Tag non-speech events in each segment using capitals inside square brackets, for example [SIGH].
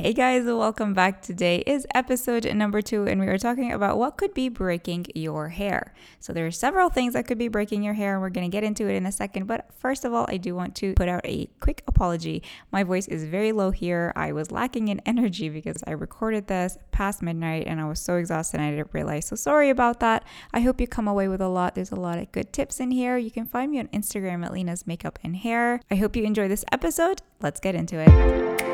Hey guys, welcome back. Today is episode number two, and we are talking about what could be breaking your hair. So, there are several things that could be breaking your hair, and we're going to get into it in a second. But first of all, I do want to put out a quick apology. My voice is very low here. I was lacking in energy because I recorded this past midnight and I was so exhausted I didn't realize. So, sorry about that. I hope you come away with a lot. There's a lot of good tips in here. You can find me on Instagram at Lena's Makeup and Hair. I hope you enjoy this episode. Let's get into it.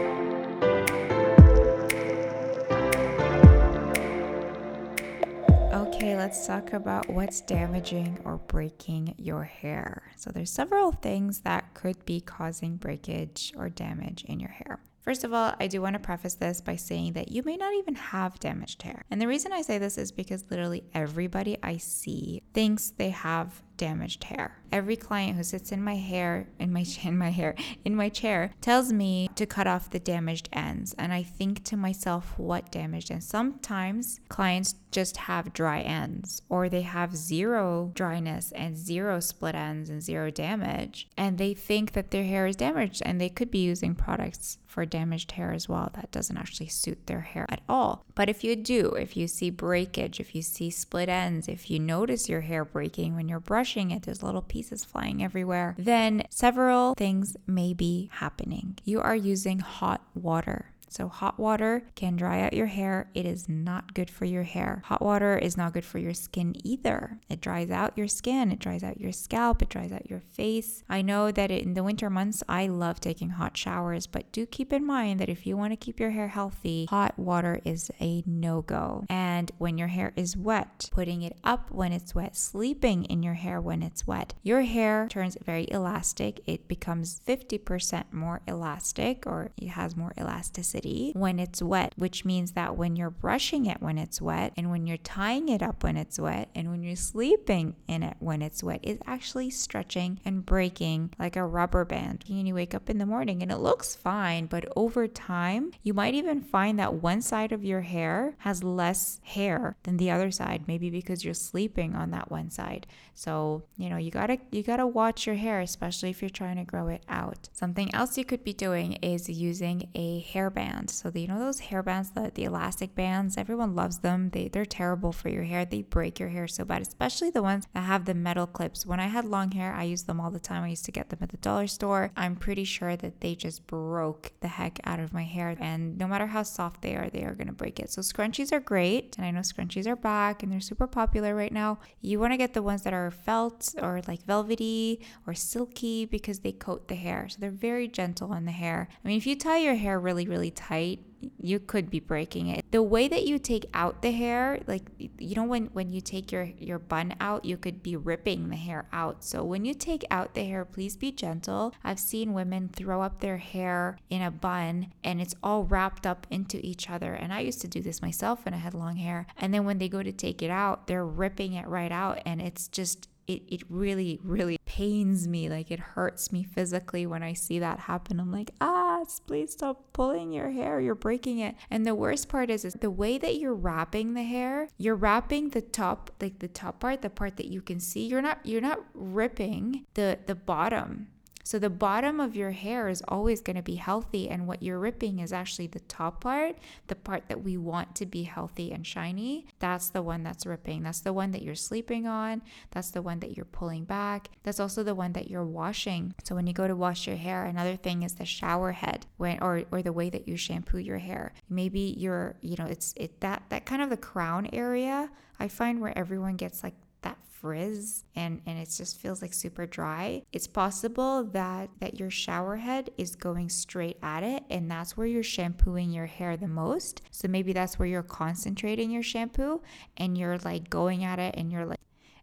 Let's talk about what's damaging or breaking your hair. So, there's several things that could be causing breakage or damage in your hair. First of all, I do want to preface this by saying that you may not even have damaged hair. And the reason I say this is because literally everybody I see thinks they have damaged hair. Every client who sits in my hair, in my [LAUGHS] in my hair, in my chair, tells me to cut off the damaged ends, and I think to myself, what damaged ends? Sometimes clients just have dry ends, or they have zero dryness and zero split ends and zero damage, and they think that their hair is damaged, and they could be using products for damaged hair as well that doesn't actually suit their hair at all. But if you do, if you see breakage, if you see split ends, if you notice your hair breaking when you're brushing brushing it, there's little pieces flying everywhere, then several things may be happening. You are using hot water. So, hot water can dry out your hair. It is not good for your hair. Hot water is not good for your skin either. It dries out your skin, it dries out your scalp, it dries out your face. I know that in the winter months, I love taking hot showers, but do keep in mind that if you want to keep your hair healthy, hot water is a no go. And when your hair is wet, putting it up when it's wet, sleeping in your hair when it's wet, your hair turns very elastic. It becomes 50% more elastic or it has more elasticity when it's wet, which means that when you're brushing it when it's wet, and when you're tying it up when it's wet, and when you're sleeping in it when it's wet, it's actually stretching and breaking like a rubber band. And you wake up in the morning and it looks fine, but over time, you might even find that one side of your hair has less hair than the other side, maybe because you're sleeping on that one side. So, you know, you gotta you gotta watch your hair, especially if you're trying to grow it out. Something else you could be doing is using a hairband So the, you know those hair bands, the, the elastic bands, everyone loves them. They they're terrible for your hair. They break your hair so bad, especially the ones that have the metal clips. When I had long hair, I used them all the time. I used to get them at the dollar store. I'm pretty sure that they just broke the heck out of my hair. And no matter how soft they are, they are gonna break it. So scrunchies are great. And I know scrunchies are back and they're super popular right now. You wanna get the ones that are felt or like velvety or silky because they coat the hair. So they're very gentle on the hair. I mean, if you tie your hair really, really tight, you could be breaking it. The way that you take out the hair like you know when when you take your your bun out you could be ripping the hair out. So when you take out the hair please be gentle. I've seen women throw up their hair in a bun and it's all wrapped up into each other. And i used to do this myself when i had long hair. And then when they go to take it out they're ripping it right out and it's just it, it really, really pains me. Like it hurts me physically when I see that happen. I'm like, ah, please stop pulling your hair. You're breaking it. And the worst part is, is the way that you're wrapping the hair, you're wrapping the top, like the top part, the part that you can see. You're not, you're not ripping the, the bottom so the bottom of your hair is always going to be healthy, and what you're ripping is actually the top part, the part that we want to be healthy and shiny. That's the one that's ripping. That's the one that you're sleeping on. That's the one that you're pulling back. That's also the one that you're washing. So when you go to wash your hair, another thing is the shower head, when or or the way that you shampoo your hair. Maybe you're, you know, it's it that that kind of the crown area. I find where everyone gets like frizz and and it just feels like super dry. It's possible that that your shower head is going straight at it and that's where you're shampooing your hair the most. So maybe that's where you're concentrating your shampoo and you're like going at it and you're like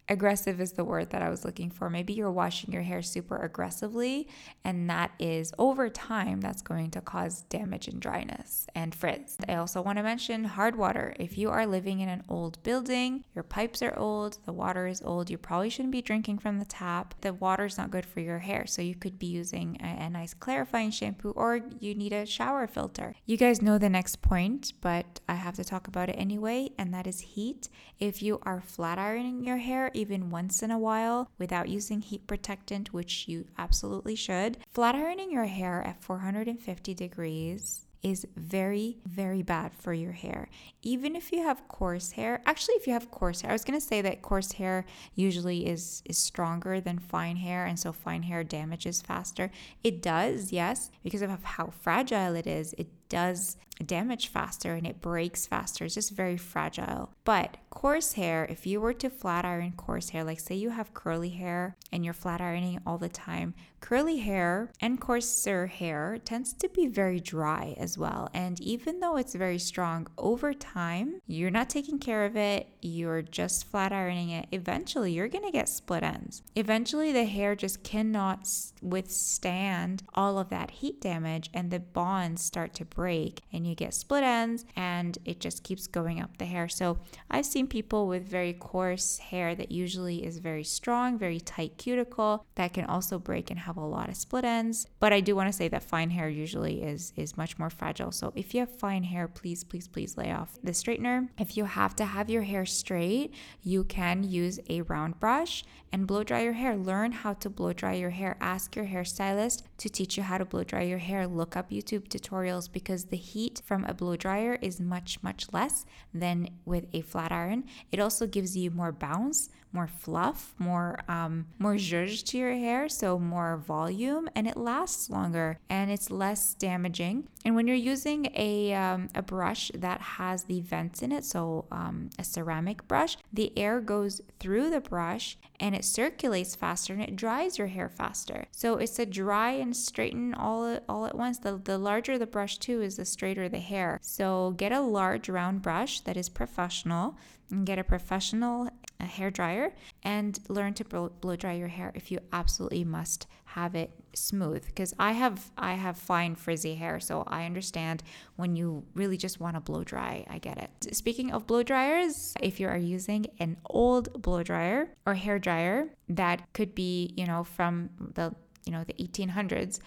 aggressive is the word that I was looking for. Maybe you're washing your hair super aggressively, and that is over time, that's going to cause damage and dryness and frizz. I also want to mention hard water. If you are living in an old building, your pipes are old, the water is old, you probably shouldn't be drinking from the tap. The water is not good for your hair, so you could be using a, a nice clarifying shampoo or you need a shower filter. You guys know the next point, but I have to talk about it anyway, and that is heat. If you are flat ironing your hair, even once in a while without using heat protectant, which you absolutely should. Flat ironing your hair at 450 degrees is very, very bad for your hair. Even if you have coarse hair, actually, if you have coarse hair, I was gonna say that coarse hair usually is is stronger than fine hair, and so fine hair damages faster. It does, yes, because of how fragile it is. It does damage faster and it breaks faster. It's just very fragile. But coarse hair, if you were to flat iron coarse hair, like say you have curly hair and you're flat ironing all the time, curly hair and coarser hair tends to be very dry as well. And even though it's very strong over time, you're not taking care of it, you're just flat ironing it, eventually you're gonna get split ends. Eventually, the hair just cannot withstand all of that heat damage and the bonds start to break and you get split ends and it just keeps going up the hair. So I've seen people with very coarse hair that usually is very strong, very tight cuticle that can also break and have a lot of split ends. But I do want to say that fine hair usually is is much more fragile. So if you have fine hair, please please please lay off the straightener. If you have to have your hair straight, you can use a round brush and blow dry your hair. Learn how to blow dry your hair. Ask your hairstylist to teach you how to blow dry your hair. Look up YouTube tutorials because the heat from a blow dryer is much, much less than with a flat iron. It also gives you more bounce, more fluff, more um, more zhuzh to your hair, so more volume, and it lasts longer and it's less damaging. And when you're using a um, a brush that has the vents in it, so um, a ceramic brush, the air goes through the brush and it circulates faster and it dries your hair faster. So it's a dry and straighten all all at once. The the larger the brush too is the straighter the hair. So get a large round brush that is professional and get a professional uh, hair dryer and learn to blow, blow dry your hair if you absolutely must have it smooth because I have I have fine frizzy hair so I understand when you really just want to blow dry I get it. Speaking of blow dryers, if you are using an old blow dryer or hair dryer that could be, you know, from the, you know, the 1800s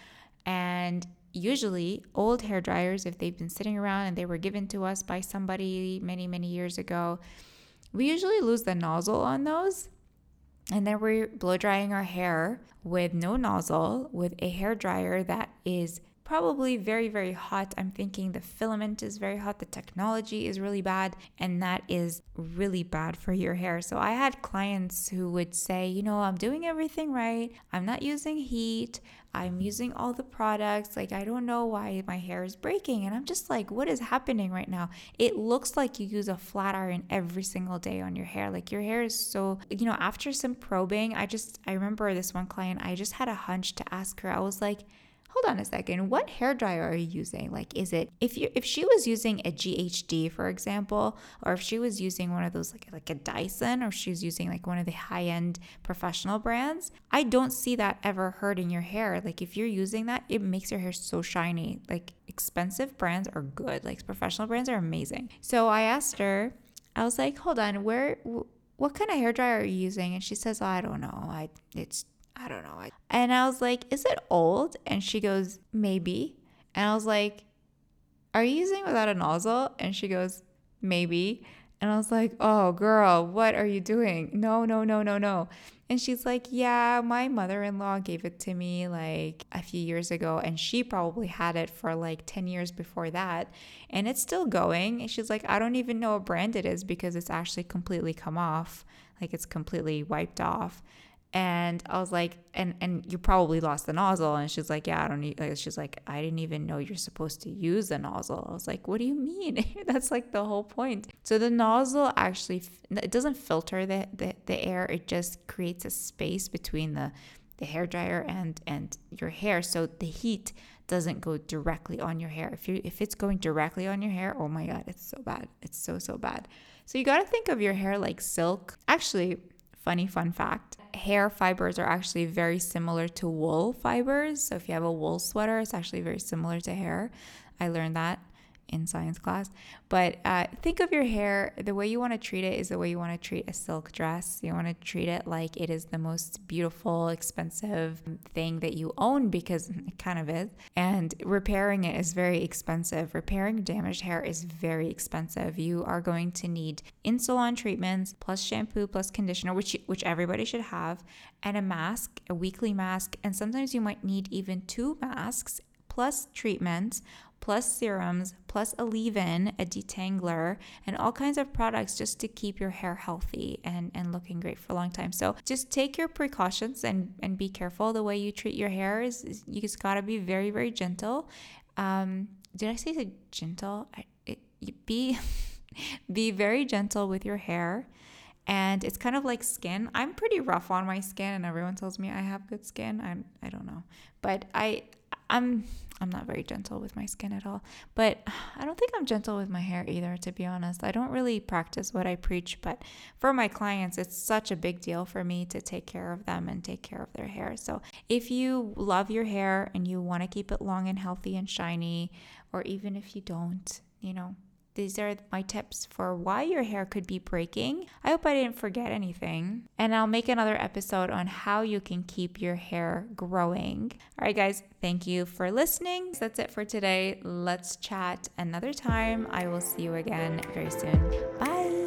and usually old hair dryers if they've been sitting around and they were given to us by somebody many many years ago we usually lose the nozzle on those. And then we're blow drying our hair with no nozzle with a hair dryer that is probably very, very hot. I'm thinking the filament is very hot, the technology is really bad, and that is really bad for your hair. So I had clients who would say, you know, I'm doing everything right, I'm not using heat, I'm using all the products. Like, I don't know why my hair is breaking. And I'm just like, what is happening right now? It looks like you use a flat iron every single day on your hair. Like, your hair is so, you know, after some probing, I just, I remember this one client, I just had a hunch to ask her. I was like, hold on a second. What hair dryer are you using? Like is it if you if she was using a ghd for example or if she was using one of those like like a dyson or she was using like one of the high-end professional brands i don't see that ever hurting your hair. Like if you're using that it makes your hair so shiny. Like expensive brands are good. Like professional brands are amazing. So i asked her i was like hold on where what kind of hair dryer are you using? And she says oh, i don't know. I it's I don't know. And I was like, Is it old? And she goes, Maybe. And I was like, Are you using without a nozzle? And she goes, Maybe. And I was like, Oh, girl, what are you doing? No, no, no, no, no. And she's like, Yeah, my mother in law gave it to me like a few years ago, and she probably had it for like 10 years before that. And it's still going. And she's like, I don't even know what brand it is because it's actually completely come off. Like it's completely wiped off. And I was like, and and you probably lost the nozzle. And she's like, yeah, I don't need. She's like, I didn't even know you're supposed to use the nozzle. I was like, what do you mean? [LAUGHS] That's like the whole point. So the nozzle actually it doesn't filter the, the the air. It just creates a space between the the hair dryer and and your hair, so the heat doesn't go directly on your hair. If you if it's going directly on your hair, oh my god, it's so bad. It's so so bad. So you got to think of your hair like silk. Actually, funny fun fact hair fibers are actually very similar to wool fibers. So if you have a wool sweater, it's actually very similar to hair. I learned that in science class. But uh, think of your hair, the way you want to treat it is the way you want to treat a silk dress. You want to treat it like it is the most beautiful, expensive thing that you own because [LAUGHS] it kind of is. And repairing it is very expensive. Repairing damaged hair is very expensive. You are going to need in salon treatments, plus shampoo, plus conditioner, which, which everybody should have, and a mask, a weekly mask. And sometimes you might need even two masks plus treatments plus serums, plus a leave in, a detangler, and all kinds of products just to keep your hair healthy and, and looking great for a long time. So just take your precautions and, and be careful. The way you treat your hair is, is you just gotta be very, very gentle. Um, did I say gentle? I, it, be [LAUGHS] be very gentle with your hair and it's kind of like skin. I'm pretty rough on my skin, and everyone tells me I have good skin. I'm I don't know, but I I'm I'm not very gentle with my skin at all. But I don't think I'm gentle with my hair either, to be honest. I don't really practice what I preach, but for my clients, it's such a big deal for me to take care of them and take care of their hair. So if you love your hair and you want to keep it long and healthy and shiny, or even if you don't, you know, these are my tips for why your hair could be breaking. I hope I didn't forget anything. And I'll make another episode on how you can keep your hair growing. All right, guys, thank you for listening. That's it for today. Let's chat another time. I will see you again very soon. Bye.